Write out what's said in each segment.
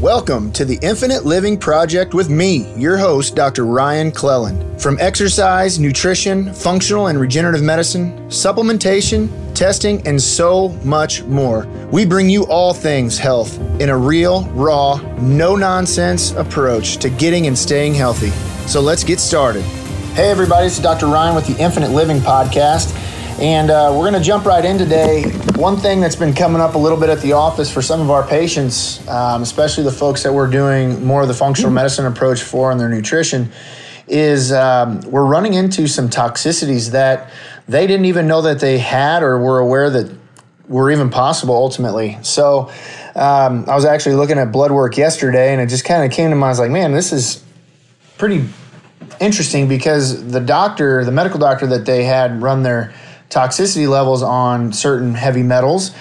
Welcome to the Infinite Living Project with me, your host, Dr. Ryan Cleland. From exercise, nutrition, functional and regenerative medicine, supplementation, testing, and so much more, we bring you all things health in a real, raw, no nonsense approach to getting and staying healthy. So let's get started. Hey, everybody, it's Dr. Ryan with the Infinite Living Podcast. And uh, we're going to jump right in today. One thing that's been coming up a little bit at the office for some of our patients, um, especially the folks that we're doing more of the functional medicine approach for on their nutrition, is um, we're running into some toxicities that they didn't even know that they had or were aware that were even possible ultimately. So um, I was actually looking at blood work yesterday and it just kind of came to mind. I was like, man, this is pretty interesting because the doctor, the medical doctor that they had run their toxicity levels on certain heavy metals.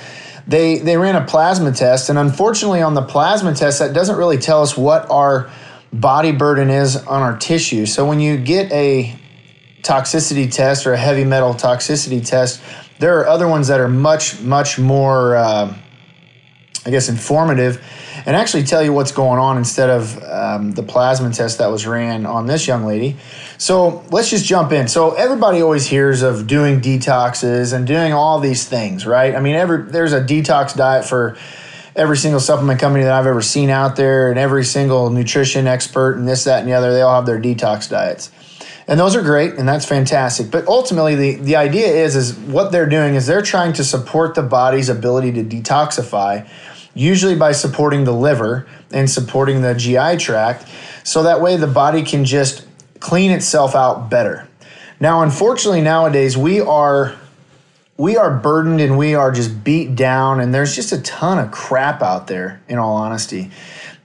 They they ran a plasma test, and unfortunately, on the plasma test, that doesn't really tell us what our body burden is on our tissue. So when you get a toxicity test or a heavy metal toxicity test, there are other ones that are much much more, uh, I guess, informative and actually tell you what's going on instead of um, the plasma test that was ran on this young lady. So let's just jump in. So everybody always hears of doing detoxes and doing all these things, right? I mean, every there's a detox diet for every single supplement company that I've ever seen out there, and every single nutrition expert and this, that, and the other. They all have their detox diets. And those are great, and that's fantastic. But ultimately, the, the idea is is what they're doing is they're trying to support the body's ability to detoxify usually by supporting the liver and supporting the GI tract. So that way the body can just clean itself out better. Now, unfortunately, nowadays we are we are burdened and we are just beat down, and there's just a ton of crap out there. In all honesty,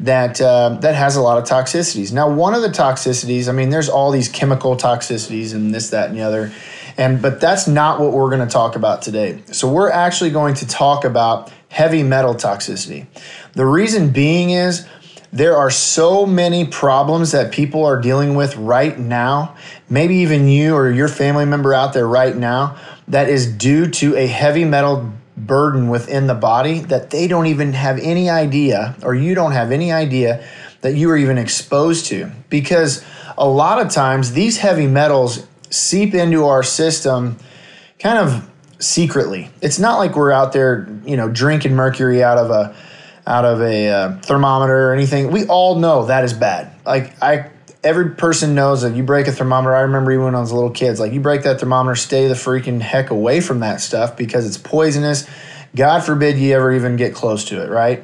that uh, that has a lot of toxicities. Now, one of the toxicities, I mean, there's all these chemical toxicities and this, that, and the other, and but that's not what we're going to talk about today. So we're actually going to talk about heavy metal toxicity. The reason being is there are so many problems that people are dealing with right now, maybe even you or your family member out there right now, that is due to a heavy metal burden within the body that they don't even have any idea, or you don't have any idea that you are even exposed to. Because a lot of times these heavy metals seep into our system kind of secretly. It's not like we're out there, you know, drinking mercury out of a out of a uh, thermometer or anything. We all know that is bad. Like I every person knows that you break a thermometer. I remember even when I was a little kids, like you break that thermometer, stay the freaking heck away from that stuff because it's poisonous. God forbid you ever even get close to it, right?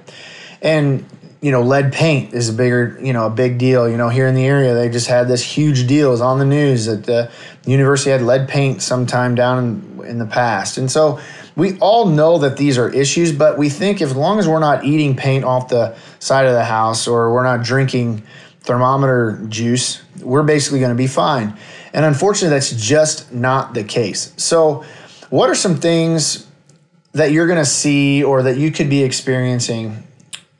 And you know, lead paint is a bigger, you know, a big deal. You know, here in the area, they just had this huge deal. It's on the news that the university had lead paint sometime down in, in the past. And so we all know that these are issues, but we think as long as we're not eating paint off the side of the house or we're not drinking thermometer juice, we're basically going to be fine. And unfortunately, that's just not the case. So, what are some things that you're going to see or that you could be experiencing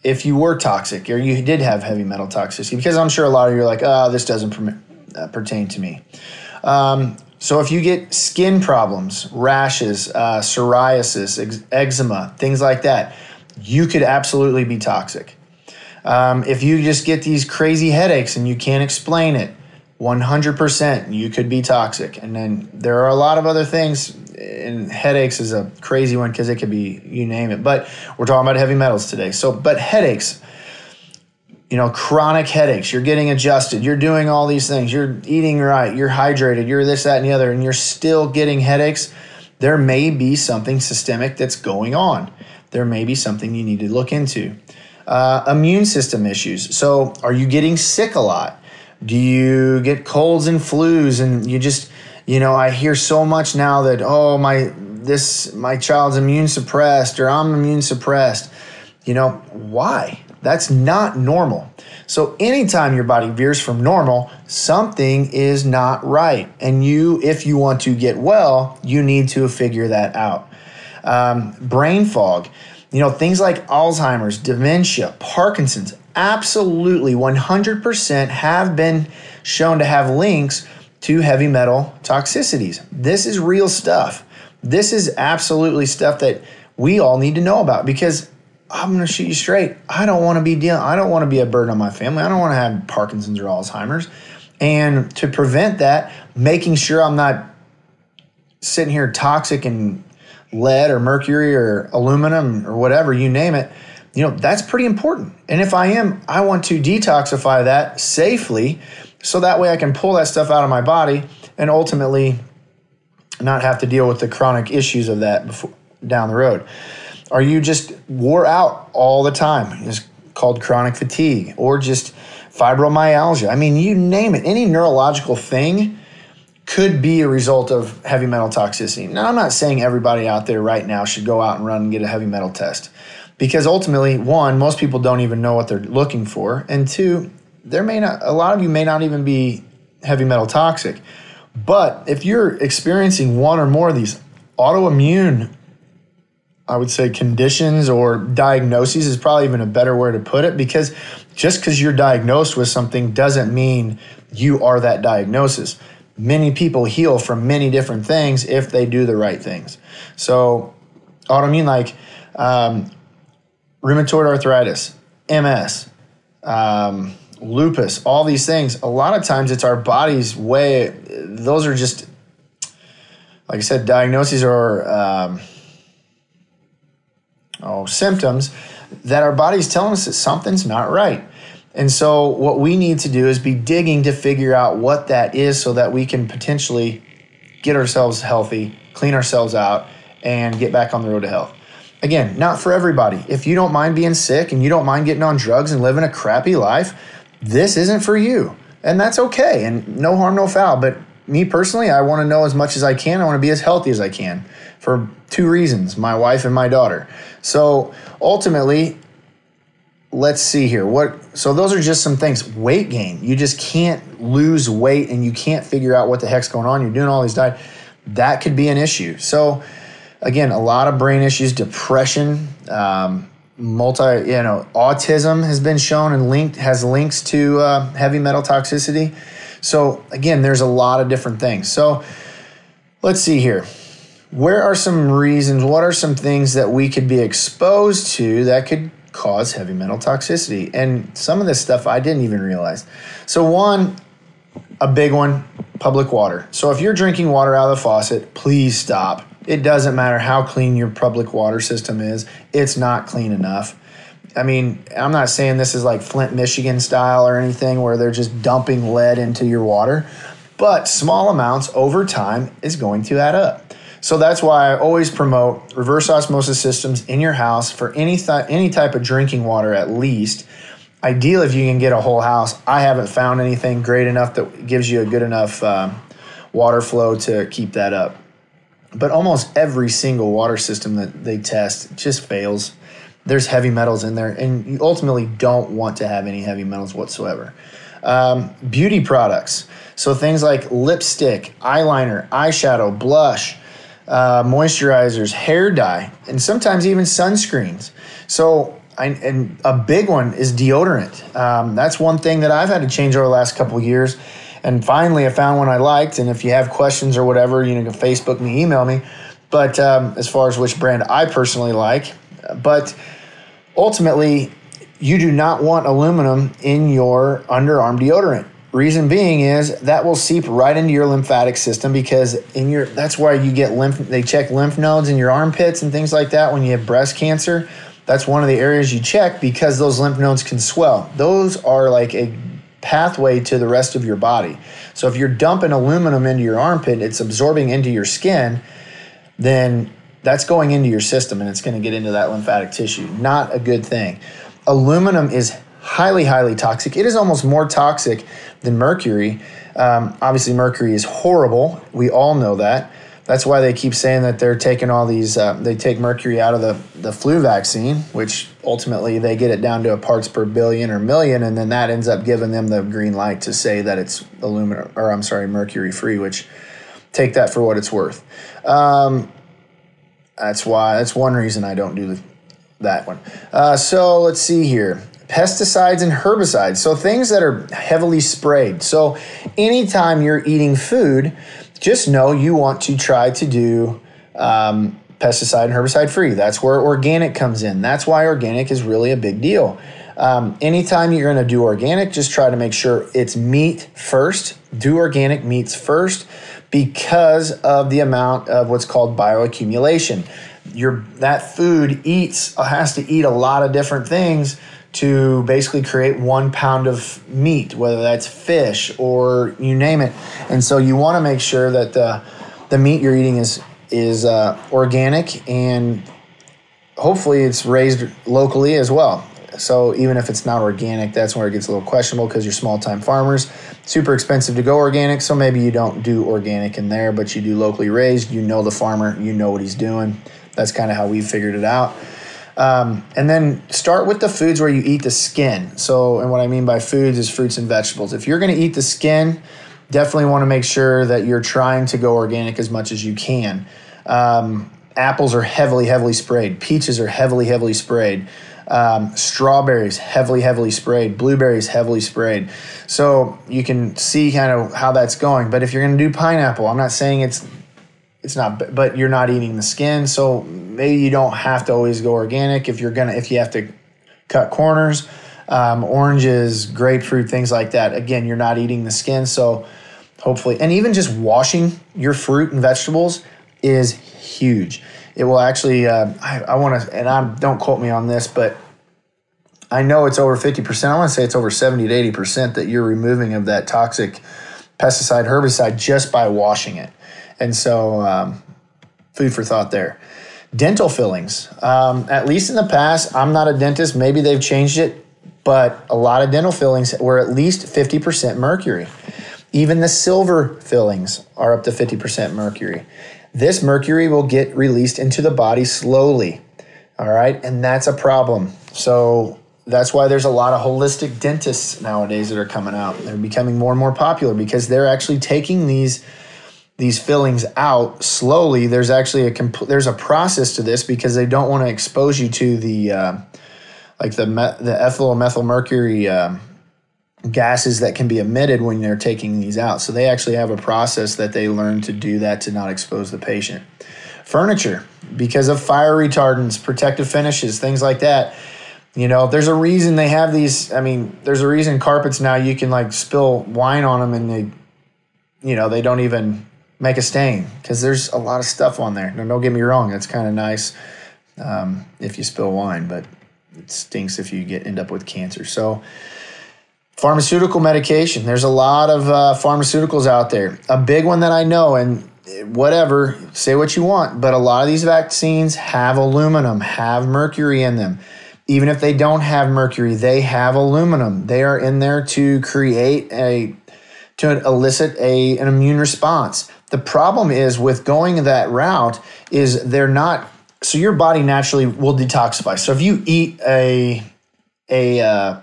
if you were toxic or you did have heavy metal toxicity, because I'm sure a lot of you are like, oh, this doesn't perm- uh, pertain to me. Um, so if you get skin problems, rashes, uh, psoriasis, ex- eczema, things like that, you could absolutely be toxic. Um, if you just get these crazy headaches and you can't explain it, 100% you could be toxic. And then there are a lot of other things and headaches is a crazy one because it could be you name it. But we're talking about heavy metals today. So, but headaches, you know, chronic headaches. You're getting adjusted. You're doing all these things. You're eating right. You're hydrated. You're this, that, and the other, and you're still getting headaches. There may be something systemic that's going on. There may be something you need to look into. Uh, immune system issues. So, are you getting sick a lot? Do you get colds and flus and you just you know, I hear so much now that oh my this my child's immune suppressed or I'm immune suppressed. You know, why? That's not normal. So anytime your body veers from normal, something is not right. And you, if you want to get well, you need to figure that out. Um, brain fog, you know, things like Alzheimer's, dementia, Parkinson's, absolutely 100% have been shown to have links to heavy metal toxicities. This is real stuff. This is absolutely stuff that we all need to know about because I'm going to shoot you straight. I don't want to be dealing. I don't want to be a burden on my family. I don't want to have Parkinson's or Alzheimer's. And to prevent that, making sure I'm not sitting here toxic and lead or mercury or aluminum or whatever you name it you know that's pretty important and if i am i want to detoxify that safely so that way i can pull that stuff out of my body and ultimately not have to deal with the chronic issues of that before, down the road. Are you just wore out all the time? It's called chronic fatigue or just fibromyalgia. I mean you name it. Any neurological thing could be a result of heavy metal toxicity. Now, I'm not saying everybody out there right now should go out and run and get a heavy metal test because ultimately, one, most people don't even know what they're looking for, and two, there may not a lot of you may not even be heavy metal toxic. But if you're experiencing one or more of these autoimmune I would say conditions or diagnoses is probably even a better way to put it because just because you're diagnosed with something doesn't mean you are that diagnosis many people heal from many different things if they do the right things. So, autoimmune, like um, rheumatoid arthritis, MS, um, lupus, all these things, a lot of times it's our body's way, those are just, like I said, diagnoses or um, oh, symptoms that our body's telling us that something's not right. And so, what we need to do is be digging to figure out what that is so that we can potentially get ourselves healthy, clean ourselves out, and get back on the road to health. Again, not for everybody. If you don't mind being sick and you don't mind getting on drugs and living a crappy life, this isn't for you. And that's okay. And no harm, no foul. But me personally, I want to know as much as I can. I want to be as healthy as I can for two reasons my wife and my daughter. So ultimately, let's see here. What so those are just some things. Weight gain. You just can't lose weight and you can't figure out what the heck's going on. You're doing all these diet. That could be an issue. So again, a lot of brain issues, depression, um, multi, you know, autism has been shown and linked has links to uh, heavy metal toxicity. So again, there's a lot of different things. So let's see here. Where are some reasons? What are some things that we could be exposed to that could cause heavy metal toxicity. And some of this stuff I didn't even realize. So, one, a big one public water. So, if you're drinking water out of the faucet, please stop. It doesn't matter how clean your public water system is, it's not clean enough. I mean, I'm not saying this is like Flint, Michigan style or anything where they're just dumping lead into your water, but small amounts over time is going to add up. So that's why I always promote reverse osmosis systems in your house for any th- any type of drinking water at least. Ideal if you can get a whole house. I haven't found anything great enough that gives you a good enough uh, water flow to keep that up. But almost every single water system that they test just fails. There's heavy metals in there, and you ultimately don't want to have any heavy metals whatsoever. Um, beauty products. So things like lipstick, eyeliner, eyeshadow, blush, uh, moisturizers, hair dye, and sometimes even sunscreens. So, I, and a big one is deodorant. Um, that's one thing that I've had to change over the last couple years. And finally, I found one I liked. And if you have questions or whatever, you know, Facebook me, email me. But um, as far as which brand I personally like, but ultimately, you do not want aluminum in your underarm deodorant. Reason being is that will seep right into your lymphatic system because in your that's why you get lymph they check lymph nodes in your armpits and things like that when you have breast cancer. That's one of the areas you check because those lymph nodes can swell. Those are like a pathway to the rest of your body. So if you're dumping aluminum into your armpit, it's absorbing into your skin, then that's going into your system and it's going to get into that lymphatic tissue. Not a good thing. Aluminum is highly, highly toxic. It is almost more toxic than mercury. Um, obviously, mercury is horrible. We all know that. That's why they keep saying that they're taking all these, uh, they take mercury out of the, the flu vaccine, which ultimately they get it down to a parts per billion or million, and then that ends up giving them the green light to say that it's aluminum, or I'm sorry, mercury free, which take that for what it's worth. Um, that's why, that's one reason I don't do the, that one. Uh, so let's see here pesticides and herbicides. So things that are heavily sprayed. So anytime you're eating food, just know you want to try to do um, pesticide and herbicide free. That's where organic comes in. That's why organic is really a big deal. Um, anytime you're going to do organic, just try to make sure it's meat first. Do organic meats first because of the amount of what's called bioaccumulation. Your that food eats has to eat a lot of different things to basically create one pound of meat, whether that's fish or you name it. And so you want to make sure that the the meat you're eating is is uh, organic and hopefully it's raised locally as well. So even if it's not organic, that's where it gets a little questionable because you're small time farmers. Super expensive to go organic, so maybe you don't do organic in there, but you do locally raised. You know the farmer, you know what he's doing. That's kind of how we figured it out. Um, and then start with the foods where you eat the skin. So, and what I mean by foods is fruits and vegetables. If you're going to eat the skin, definitely want to make sure that you're trying to go organic as much as you can. Um, apples are heavily, heavily sprayed. Peaches are heavily, heavily sprayed. Um, strawberries heavily, heavily sprayed. Blueberries heavily sprayed. So you can see kind of how that's going. But if you're going to do pineapple, I'm not saying it's it's not, but you're not eating the skin. So maybe you don't have to always go organic if you're gonna if you have to cut corners. Um, oranges, grapefruit, things like that. Again, you're not eating the skin, so hopefully, and even just washing your fruit and vegetables is huge. It will actually. Uh, I, I want to, and I don't quote me on this, but I know it's over fifty percent. I want to say it's over seventy to eighty percent that you're removing of that toxic pesticide herbicide just by washing it. And so, um, food for thought there. Dental fillings. Um, at least in the past, I'm not a dentist. Maybe they've changed it, but a lot of dental fillings were at least 50% mercury. Even the silver fillings are up to 50% mercury. This mercury will get released into the body slowly. All right. And that's a problem. So that's why there's a lot of holistic dentists nowadays that are coming out. They're becoming more and more popular because they're actually taking these these fillings out slowly. There's actually a comp- there's a process to this because they don't want to expose you to the uh, like the me- the ethyl methyl mercury um, gases that can be emitted when they're taking these out. So they actually have a process that they learn to do that to not expose the patient. Furniture because of fire retardants, protective finishes, things like that. You know, there's a reason they have these. I mean, there's a reason carpets now you can like spill wine on them and they, you know, they don't even make a stain because there's a lot of stuff on there. Now, don't get me wrong, it's kind of nice um, if you spill wine, but it stinks if you get end up with cancer. So, pharmaceutical medication. There's a lot of uh, pharmaceuticals out there. A big one that I know, and whatever, say what you want, but a lot of these vaccines have aluminum, have mercury in them. Even if they don't have mercury, they have aluminum. They are in there to create a to elicit a, an immune response. The problem is with going that route is they're not so your body naturally will detoxify. So if you eat a a uh,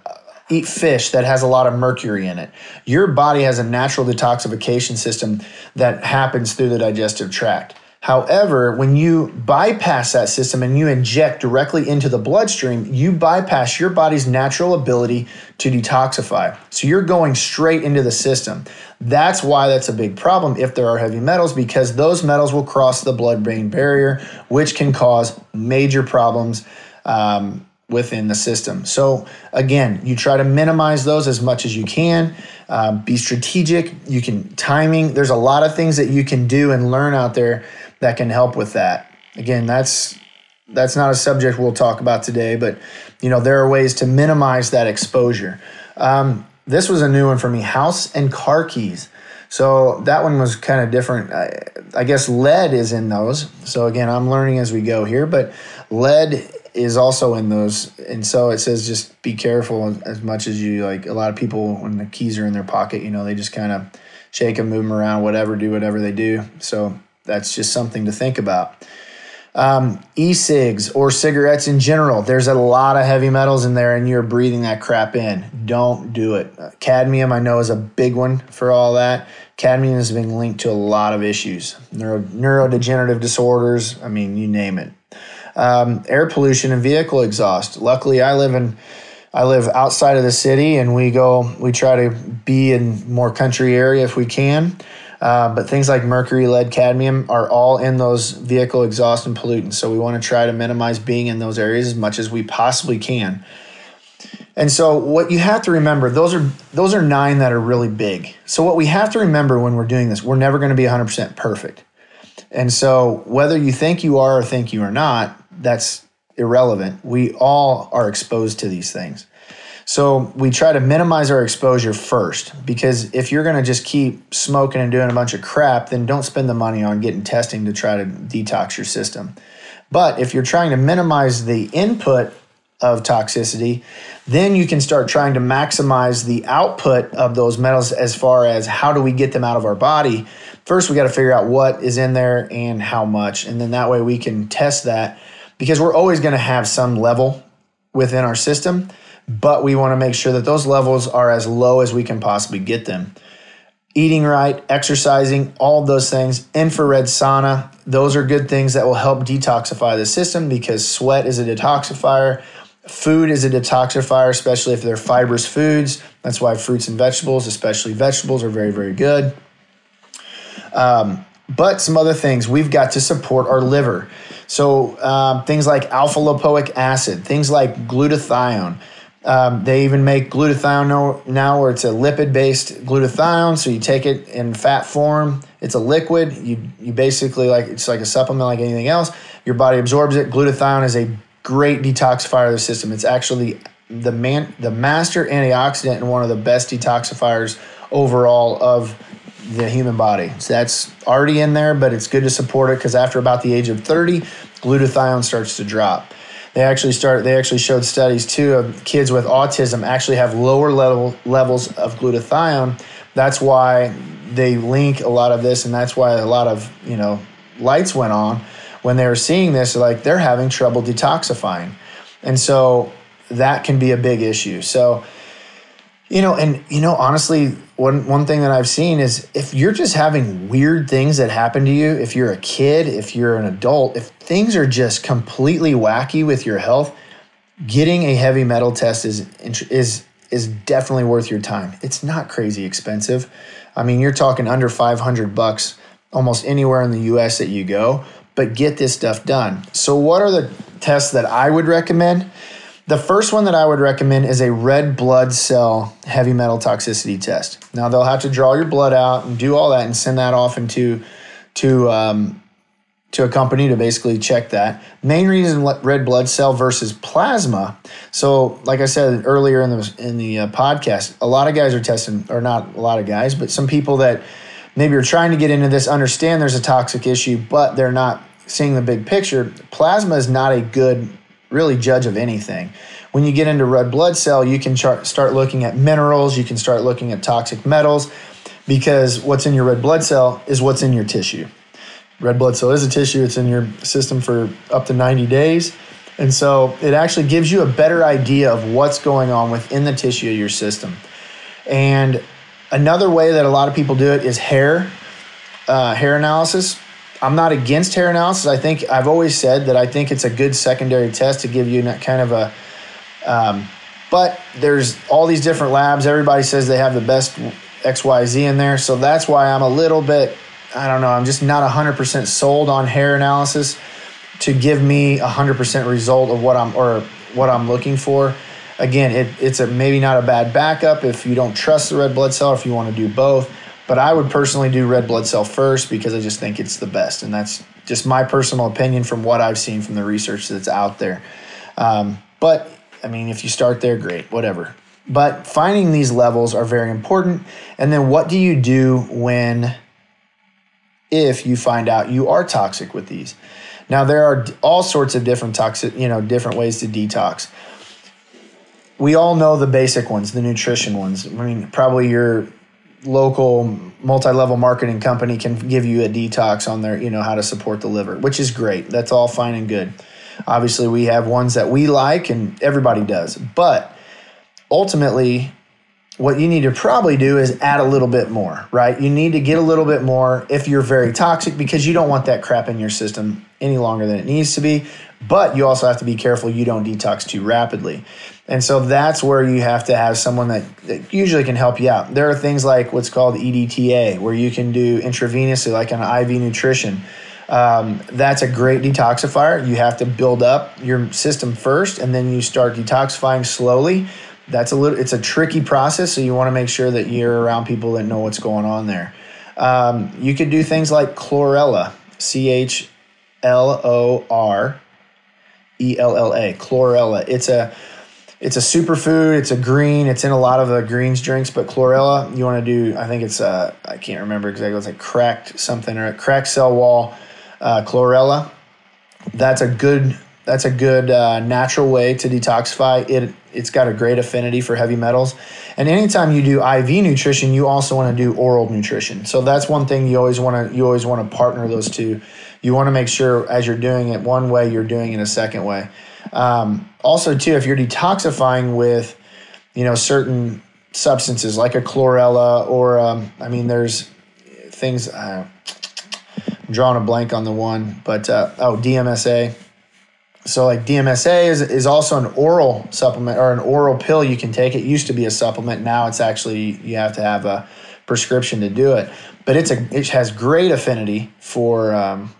eat fish that has a lot of mercury in it, your body has a natural detoxification system that happens through the digestive tract. However, when you bypass that system and you inject directly into the bloodstream, you bypass your body's natural ability to detoxify. So you're going straight into the system. That's why that's a big problem if there are heavy metals, because those metals will cross the blood brain barrier, which can cause major problems. Um, within the system. So again, you try to minimize those as much as you can. Uh, be strategic. You can timing. There's a lot of things that you can do and learn out there that can help with that. Again, that's that's not a subject we'll talk about today, but you know there are ways to minimize that exposure. Um, this was a new one for me: house and car keys. So that one was kind of different. I, I guess lead is in those. So again, I'm learning as we go here, but lead is also in those. And so it says just be careful as much as you like. A lot of people, when the keys are in their pocket, you know, they just kind of shake them, move them around, whatever, do whatever they do. So that's just something to think about. Um, e-cigs or cigarettes in general, there's a lot of heavy metals in there, and you're breathing that crap in. Don't do it. Uh, cadmium, I know, is a big one for all that. Cadmium has been linked to a lot of issues, neuro, neurodegenerative disorders. I mean, you name it. Um, air pollution and vehicle exhaust. Luckily, I live in I live outside of the city, and we go. We try to be in more country area if we can. Uh, but things like mercury, lead, cadmium are all in those vehicle exhaust and pollutants. So we want to try to minimize being in those areas as much as we possibly can. And so what you have to remember, those are those are nine that are really big. So what we have to remember when we're doing this, we're never going to be 100% perfect. And so whether you think you are or think you are not, that's irrelevant. We all are exposed to these things. So we try to minimize our exposure first because if you're going to just keep smoking and doing a bunch of crap, then don't spend the money on getting testing to try to detox your system. But if you're trying to minimize the input of toxicity, then you can start trying to maximize the output of those metals as far as how do we get them out of our body. First, we got to figure out what is in there and how much. And then that way we can test that because we're always going to have some level within our system, but we want to make sure that those levels are as low as we can possibly get them. Eating right, exercising, all those things, infrared sauna, those are good things that will help detoxify the system because sweat is a detoxifier Food is a detoxifier, especially if they're fibrous foods. That's why fruits and vegetables, especially vegetables, are very, very good. Um, but some other things we've got to support our liver. So um, things like alpha lipoic acid, things like glutathione. Um, they even make glutathione now where it's a lipid based glutathione. So you take it in fat form. It's a liquid. You you basically like it's like a supplement like anything else. Your body absorbs it. Glutathione is a great detoxifier of the system. It's actually the man the master antioxidant and one of the best detoxifiers overall of the human body. So that's already in there, but it's good to support it because after about the age of 30, glutathione starts to drop. They actually start they actually showed studies too of kids with autism actually have lower level levels of glutathione. That's why they link a lot of this and that's why a lot of, you know, lights went on when they were seeing this, like they're having trouble detoxifying. And so that can be a big issue. So, you know, and you know, honestly, one one thing that I've seen is if you're just having weird things that happen to you, if you're a kid, if you're an adult, if things are just completely wacky with your health, getting a heavy metal test is is is definitely worth your time. It's not crazy expensive. I mean, you're talking under 500 bucks almost anywhere in the US that you go but get this stuff done. So, what are the tests that I would recommend? The first one that I would recommend is a red blood cell heavy metal toxicity test. Now, they'll have to draw your blood out and do all that and send that off into to um, to a company to basically check that. Main reason red blood cell versus plasma. So, like I said earlier in the in the uh, podcast, a lot of guys are testing, or not a lot of guys, but some people that maybe are trying to get into this understand there's a toxic issue, but they're not seeing the big picture, plasma is not a good, really, judge of anything. When you get into red blood cell, you can start looking at minerals, you can start looking at toxic metals, because what's in your red blood cell is what's in your tissue. Red blood cell is a tissue, it's in your system for up to 90 days. And so it actually gives you a better idea of what's going on within the tissue of your system. And another way that a lot of people do it is hair, uh, hair analysis. I'm not against hair analysis. I think I've always said that I think it's a good secondary test to give you kind of a. Um, but there's all these different labs. Everybody says they have the best XYZ in there. So that's why I'm a little bit, I don't know, I'm just not 100% sold on hair analysis to give me 100% result of what I'm or what I'm looking for. Again, it, it's a maybe not a bad backup if you don't trust the red blood cell, if you want to do both. But I would personally do red blood cell first because I just think it's the best. And that's just my personal opinion from what I've seen from the research that's out there. Um, but I mean, if you start there, great, whatever. But finding these levels are very important. And then what do you do when, if you find out you are toxic with these? Now, there are all sorts of different toxic, you know, different ways to detox. We all know the basic ones, the nutrition ones. I mean, probably your local multi-level marketing company can give you a detox on their you know how to support the liver which is great that's all fine and good obviously we have ones that we like and everybody does but ultimately what you need to probably do is add a little bit more, right? You need to get a little bit more if you're very toxic because you don't want that crap in your system any longer than it needs to be. But you also have to be careful you don't detox too rapidly. And so that's where you have to have someone that, that usually can help you out. There are things like what's called EDTA, where you can do intravenously, like an IV nutrition. Um, that's a great detoxifier. You have to build up your system first, and then you start detoxifying slowly that's a little it's a tricky process so you want to make sure that you're around people that know what's going on there um, you could do things like chlorella c-h-l-o-r e-l-l-a chlorella it's a it's a superfood. It's a green. It's in a lot of the greens drinks but chlorella you want to do i think it's uh, i can't remember exactly it's like cracked something or a cracked cell wall uh, chlorella. That's a good that's a good uh, natural way to detoxify. It it's got a great affinity for heavy metals. And anytime you do iv nutrition you also want to do oral nutrition. So that's one thing you always want to you always want to partner those two. You want to make sure as you're doing it one way you're doing it a second way um, also too if you're detoxifying with you know certain substances like a chlorella or um, i mean there's things uh, i'm drawing a blank on the one but uh, oh dmsa so like DMSA is, is also an oral supplement or an oral pill you can take. It used to be a supplement. Now it's actually you have to have a prescription to do it. But it's a it has great affinity for um,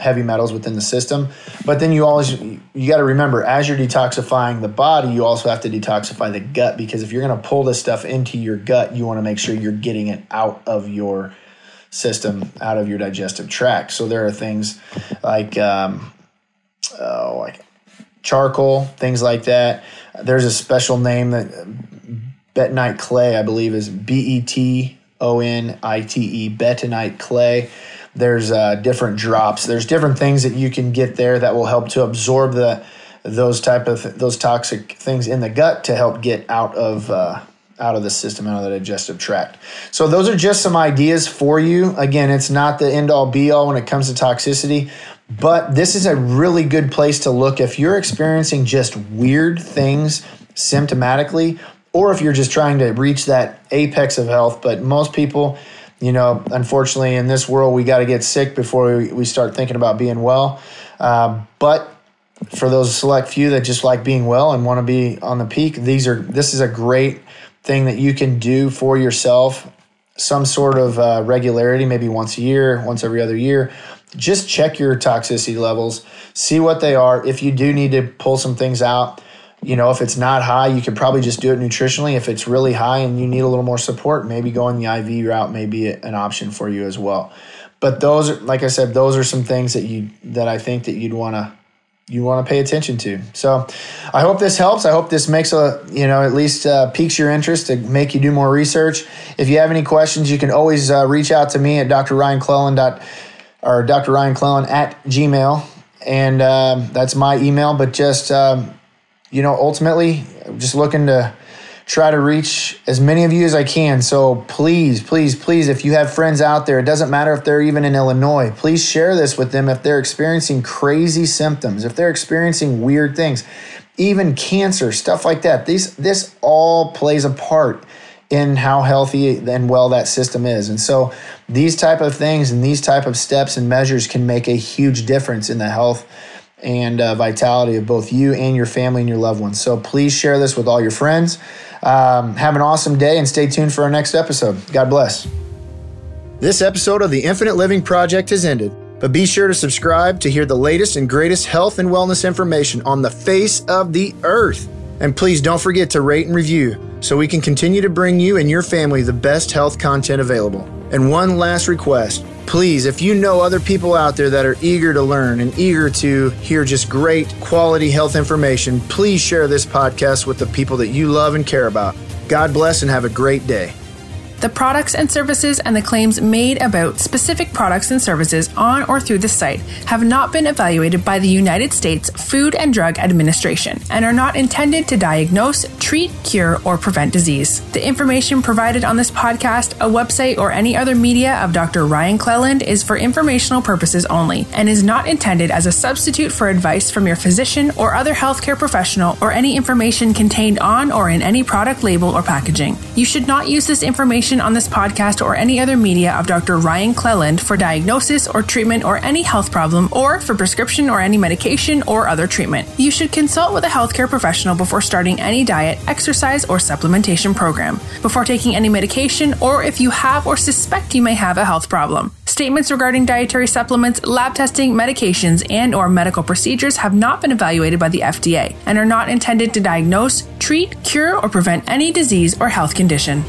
heavy metals within the system. But then you always you got to remember as you're detoxifying the body, you also have to detoxify the gut because if you're going to pull this stuff into your gut, you want to make sure you're getting it out of your system, out of your digestive tract. So there are things like um, uh, like charcoal, things like that. There's a special name that bentonite clay, I believe, is B E T O N I T E, bentonite clay. There's uh, different drops. There's different things that you can get there that will help to absorb the those type of those toxic things in the gut to help get out of uh, out of the system, out of the digestive tract. So those are just some ideas for you. Again, it's not the end all be all when it comes to toxicity, but this is a really good place to look if you're experiencing just weird things symptomatically, or if you're just trying to reach that apex of health. But most people, you know, unfortunately, in this world, we got to get sick before we, we start thinking about being well. Uh, but for those select few that just like being well and want to be on the peak, these are this is a great thing that you can do for yourself. Some sort of uh, regularity, maybe once a year, once every other year, just check your toxicity levels, see what they are. If you do need to pull some things out, you know, if it's not high, you could probably just do it nutritionally. If it's really high and you need a little more support, maybe going the IV route may be an option for you as well. But those are, like I said, those are some things that you that I think that you'd want to you want to pay attention to. So, I hope this helps. I hope this makes a you know at least uh, piques your interest to make you do more research. If you have any questions, you can always uh, reach out to me at drryanclellan.com or Dr. Ryan Clellan at Gmail. And um, that's my email. But just, um, you know, ultimately, just looking to try to reach as many of you as I can. So please, please, please, if you have friends out there, it doesn't matter if they're even in Illinois, please share this with them if they're experiencing crazy symptoms, if they're experiencing weird things, even cancer, stuff like that. These, this all plays a part in how healthy and well that system is. And so these type of things and these type of steps and measures can make a huge difference in the health and uh, vitality of both you and your family and your loved ones. So please share this with all your friends. Um, have an awesome day and stay tuned for our next episode. God bless. This episode of the Infinite Living Project has ended, but be sure to subscribe to hear the latest and greatest health and wellness information on the face of the earth. And please don't forget to rate and review so we can continue to bring you and your family the best health content available. And one last request please, if you know other people out there that are eager to learn and eager to hear just great quality health information, please share this podcast with the people that you love and care about. God bless and have a great day. The products and services and the claims made about specific products and services on or through the site have not been evaluated by the United States Food and Drug Administration and are not intended to diagnose, treat, cure, or prevent disease. The information provided on this podcast, a website, or any other media of Dr. Ryan Cleland is for informational purposes only and is not intended as a substitute for advice from your physician or other healthcare professional or any information contained on or in any product label or packaging. You should not use this information on this podcast or any other media of Dr. Ryan Cleland for diagnosis or treatment or any health problem or for prescription or any medication or other treatment. You should consult with a healthcare professional before starting any diet, exercise, or supplementation program, before taking any medication, or if you have or suspect you may have a health problem. Statements regarding dietary supplements, lab testing, medications, and or medical procedures have not been evaluated by the FDA and are not intended to diagnose, treat, cure, or prevent any disease or health condition.